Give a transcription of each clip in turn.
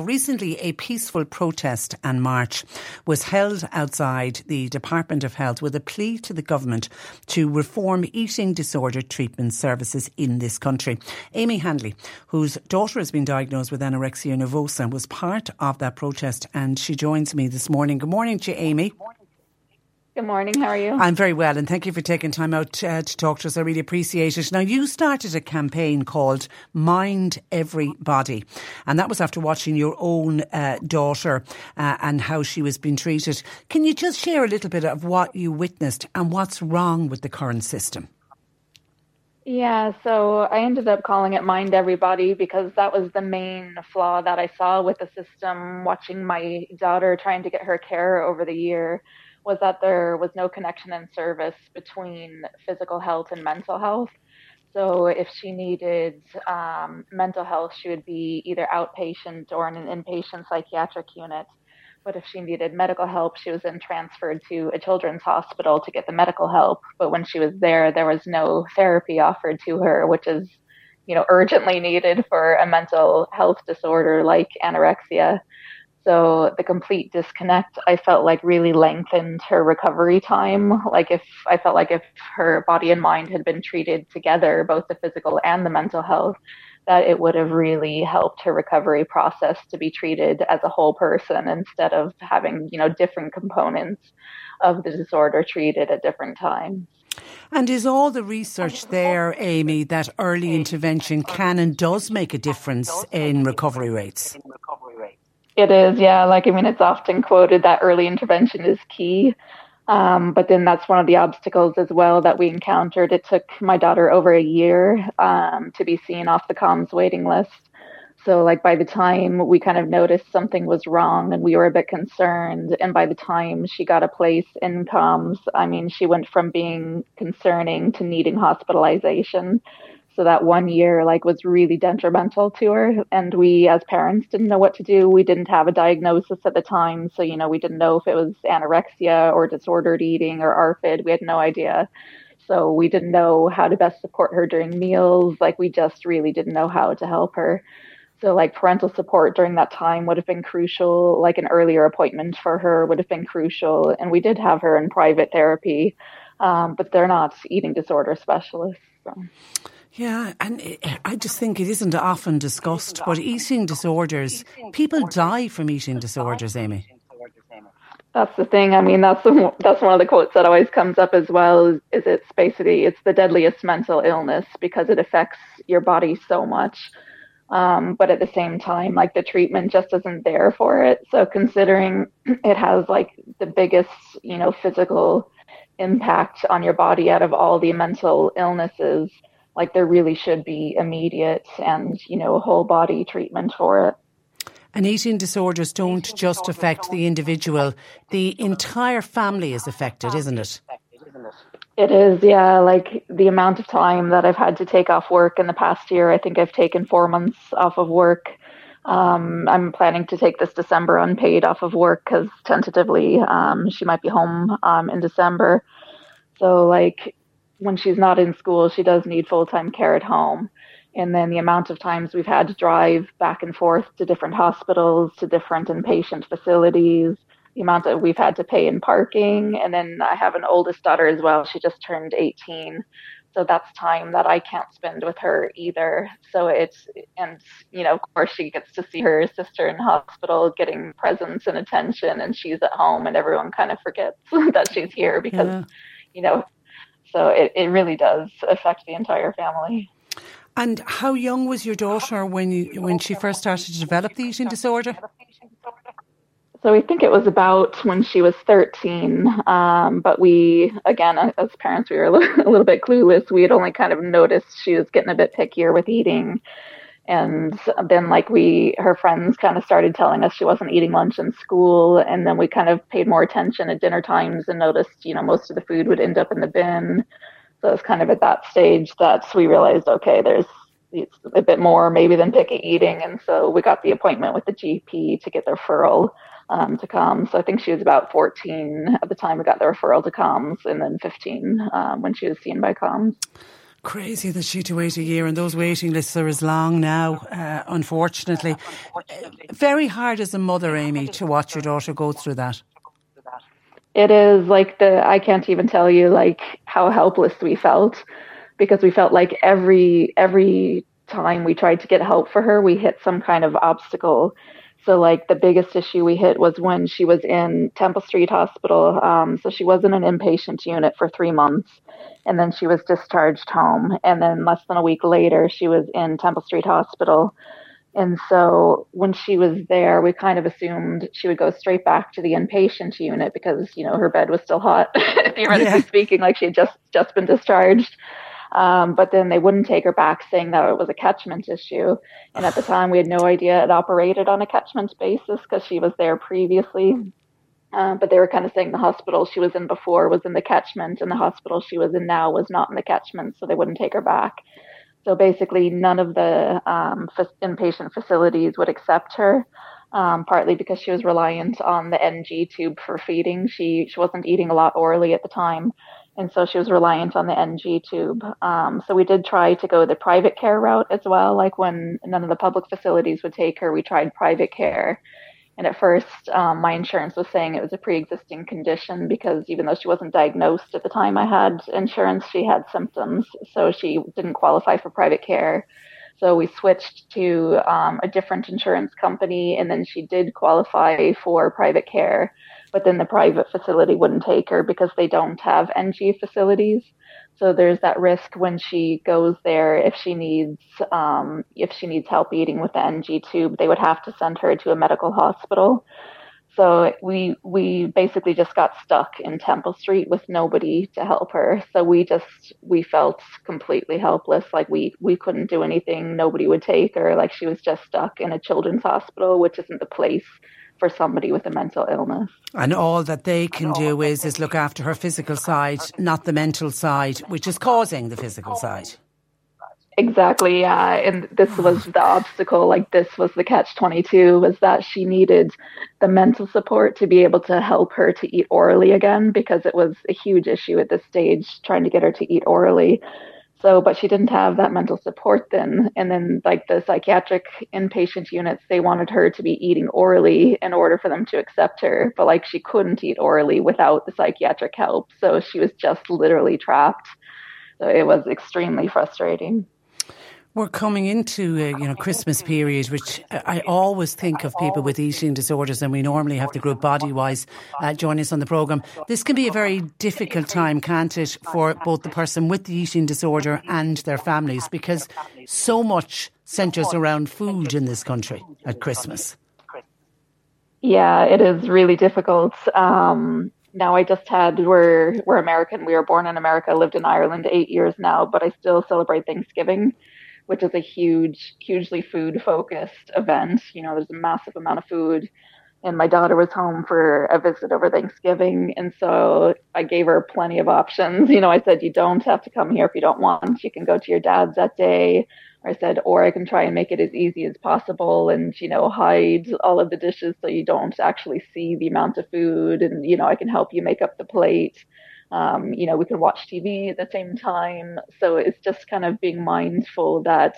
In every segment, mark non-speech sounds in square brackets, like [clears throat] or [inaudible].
Recently, a peaceful protest and march was held outside the Department of Health with a plea to the government to reform eating disorder treatment services in this country. Amy Handley, whose daughter has been diagnosed with anorexia nervosa, was part of that protest and she joins me this morning. Good morning to you, Amy. Good morning. How are you? I'm very well, and thank you for taking time out uh, to talk to us. I really appreciate it. Now, you started a campaign called Mind Everybody, and that was after watching your own uh, daughter uh, and how she was being treated. Can you just share a little bit of what you witnessed and what's wrong with the current system? Yeah, so I ended up calling it Mind Everybody because that was the main flaw that I saw with the system. Watching my daughter trying to get her care over the year was that there was no connection and service between physical health and mental health. So if she needed um, mental health, she would be either outpatient or in an inpatient psychiatric unit. But if she needed medical help, she was then transferred to a children's hospital to get the medical help. But when she was there, there was no therapy offered to her, which is, you know, urgently needed for a mental health disorder like anorexia. So the complete disconnect, I felt like really lengthened her recovery time. Like if I felt like if her body and mind had been treated together, both the physical and the mental health, that it would have really helped her recovery process to be treated as a whole person instead of having, you know, different components of the disorder treated at different times. And is all the research there, Amy, that early intervention can and does make a difference in recovery rates? It is, yeah. Like, I mean, it's often quoted that early intervention is key. Um, but then that's one of the obstacles as well that we encountered. It took my daughter over a year um, to be seen off the CAMHS waiting list. So, like, by the time we kind of noticed something was wrong and we were a bit concerned, and by the time she got a place in CAMHS, I mean, she went from being concerning to needing hospitalization. So that one year like was really detrimental to her. And we as parents didn't know what to do. We didn't have a diagnosis at the time. So, you know, we didn't know if it was anorexia or disordered eating or ARFID. We had no idea. So we didn't know how to best support her during meals. Like we just really didn't know how to help her. So like parental support during that time would have been crucial. Like an earlier appointment for her would have been crucial. And we did have her in private therapy, um, but they're not eating disorder specialists. So. Yeah, and I just think it isn't often discussed, but eating disorders, people die from eating disorders, Amy. That's the thing. I mean, that's the, that's one of the quotes that always comes up as well. Is, is it's basically it's the deadliest mental illness because it affects your body so much. Um, but at the same time, like the treatment just isn't there for it. So considering [clears throat] it has like the biggest, you know, physical impact on your body out of all the mental illnesses, like there really should be immediate and you know whole body treatment for it. And eating disorders don't just affect the individual. the entire family is affected isn't it? It is yeah. Like the amount of time that i've had to take off work in the past year i think i've taken four months off of work. Um, i'm planning to take this december unpaid off of work because tentatively um, she might be home um, in december. So like when she's not in school, she does need full time care at home. And then the amount of times we've had to drive back and forth to different hospitals, to different inpatient facilities, the amount that we've had to pay in parking. And then I have an oldest daughter as well. She just turned 18. So that's time that I can't spend with her either. So it's, and, you know, of course, she gets to see her sister in hospital getting presents and attention, and she's at home, and everyone kind of forgets [laughs] that she's here because, yeah. you know, so it, it really does affect the entire family. And how young was your daughter when you when she first started to develop the eating disorder? So I think it was about when she was 13. Um, but we, again, as parents, we were a little, [laughs] a little bit clueless. We had only kind of noticed she was getting a bit pickier with eating and then like we her friends kind of started telling us she wasn't eating lunch in school and then we kind of paid more attention at dinner times and noticed you know most of the food would end up in the bin so it was kind of at that stage that we realized okay there's it's a bit more maybe than picky eating and so we got the appointment with the gp to get the referral um, to CAMHS. So I think she was about 14 at the time we got the referral to CAMHS, and then 15 um, when she was seen by CAMHS. Crazy that she had to wait a year, and those waiting lists are as long now, uh, unfortunately. unfortunately. Very hard as a mother, Amy, to watch your daughter go through that. It is like the, I can't even tell you like how helpless we felt because we felt like every, every time we tried to get help for her, we hit some kind of obstacle. So, like, the biggest issue we hit was when she was in Temple Street Hospital. Um, so, she was in an inpatient unit for three months and then she was discharged home. And then less than a week later, she was in Temple Street Hospital. And so when she was there, we kind of assumed she would go straight back to the inpatient unit because, you know, her bed was still hot, [laughs] theoretically yeah. speaking, like she had just, just been discharged. Um, but then they wouldn't take her back, saying that it was a catchment issue. And at the [sighs] time, we had no idea it operated on a catchment basis because she was there previously. Uh, but they were kind of saying the hospital she was in before was in the catchment, and the hospital she was in now was not in the catchment, so they wouldn't take her back. So basically, none of the um, inpatient facilities would accept her, um, partly because she was reliant on the NG tube for feeding. She she wasn't eating a lot orally at the time, and so she was reliant on the NG tube. Um, so we did try to go the private care route as well. Like when none of the public facilities would take her, we tried private care and at first, um, my insurance was saying it was a pre existing condition because even though she wasn't diagnosed at the time I had insurance, she had symptoms. So she didn't qualify for private care. So we switched to um, a different insurance company, and then she did qualify for private care. But then the private facility wouldn't take her because they don't have NG facilities. So there's that risk when she goes there if she needs um, if she needs help eating with the NG tube, they would have to send her to a medical hospital. so we we basically just got stuck in Temple Street with nobody to help her. So we just we felt completely helpless. Like we we couldn't do anything. Nobody would take her. Like she was just stuck in a children's hospital, which isn't the place for somebody with a mental illness. And all that they can do is is look after her physical side, not the mental side, which is causing the physical side. Exactly, yeah. And this was oh. the obstacle, like this was the catch 22 was that she needed the mental support to be able to help her to eat orally again because it was a huge issue at this stage trying to get her to eat orally. So, but she didn't have that mental support then. And then, like the psychiatric inpatient units, they wanted her to be eating orally in order for them to accept her. But like she couldn't eat orally without the psychiatric help. So she was just literally trapped. So it was extremely frustrating. We're coming into a, you know Christmas period, which I always think of people with eating disorders, and we normally have the group Bodywhys uh, join us on the program. This can be a very difficult time, can't it, for both the person with the eating disorder and their families, because so much centres around food in this country at Christmas. Yeah, it is really difficult. Um, now I just had we're we're American. We were born in America, lived in Ireland eight years now, but I still celebrate Thanksgiving which is a huge, hugely food focused event. You know, there's a massive amount of food. And my daughter was home for a visit over Thanksgiving. And so I gave her plenty of options. You know, I said, you don't have to come here if you don't want. You can go to your dad's that day. I said, or I can try and make it as easy as possible and, you know, hide all of the dishes so you don't actually see the amount of food. And, you know, I can help you make up the plate. Um, you know, we can watch TV at the same time. So it's just kind of being mindful that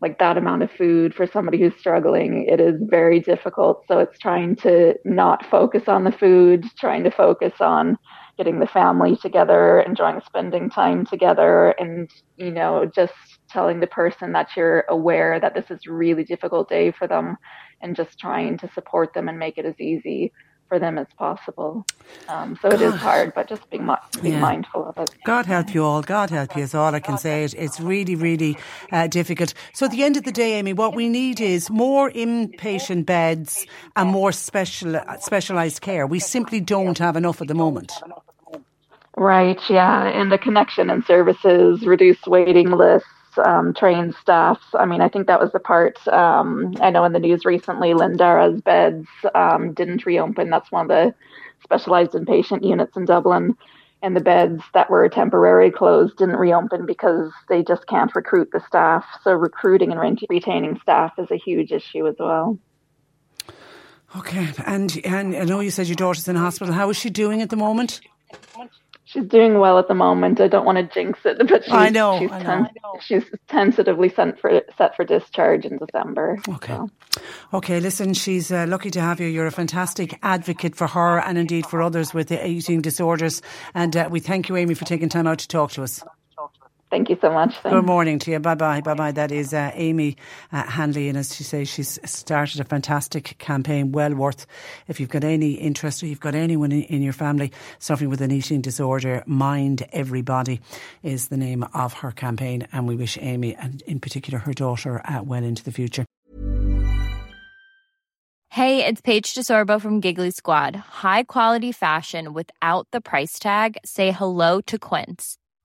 like that amount of food for somebody who's struggling, it is very difficult. So it's trying to not focus on the food, trying to focus on getting the family together, enjoying spending time together, and you know, just telling the person that you're aware that this is really difficult day for them, and just trying to support them and make it as easy for them as possible. Um, so it is hard, but just being, being yeah. mindful of it. God help you all. God help you is all I can say. It, it's really, really uh, difficult. So at the end of the day, Amy, what we need is more inpatient beds and more special specialised care. We simply don't have enough at the moment. Right, yeah. And the connection and services, reduced waiting lists, um, trained staff. I mean, I think that was the part um, I know in the news recently. Linn Dara's beds um, didn't reopen. That's one of the specialized inpatient units in Dublin. And the beds that were temporarily closed didn't reopen because they just can't recruit the staff. So recruiting and re- retaining staff is a huge issue as well. Okay, and and I know you said your daughter's in hospital. How is she doing at the moment? She's doing well at the moment. I don't want to jinx it, [laughs] but she's, I know, she's, I know. she's tentatively sent for set for discharge in December. Okay. So. Okay, listen, she's uh, lucky to have you. You're a fantastic advocate for her and indeed for others with the eating disorders. And uh, we thank you, Amy, for taking time out to talk to us. Thank you so much. Thanks. Good morning to you. Bye bye. Bye bye. That is uh, Amy uh, Hanley. And as she says, she's started a fantastic campaign, well worth. If you've got any interest or you've got anyone in, in your family suffering with an eating disorder, Mind Everybody is the name of her campaign. And we wish Amy, and in particular her daughter, uh, well into the future. Hey, it's Paige DeSorbo from Giggly Squad. High quality fashion without the price tag? Say hello to Quince.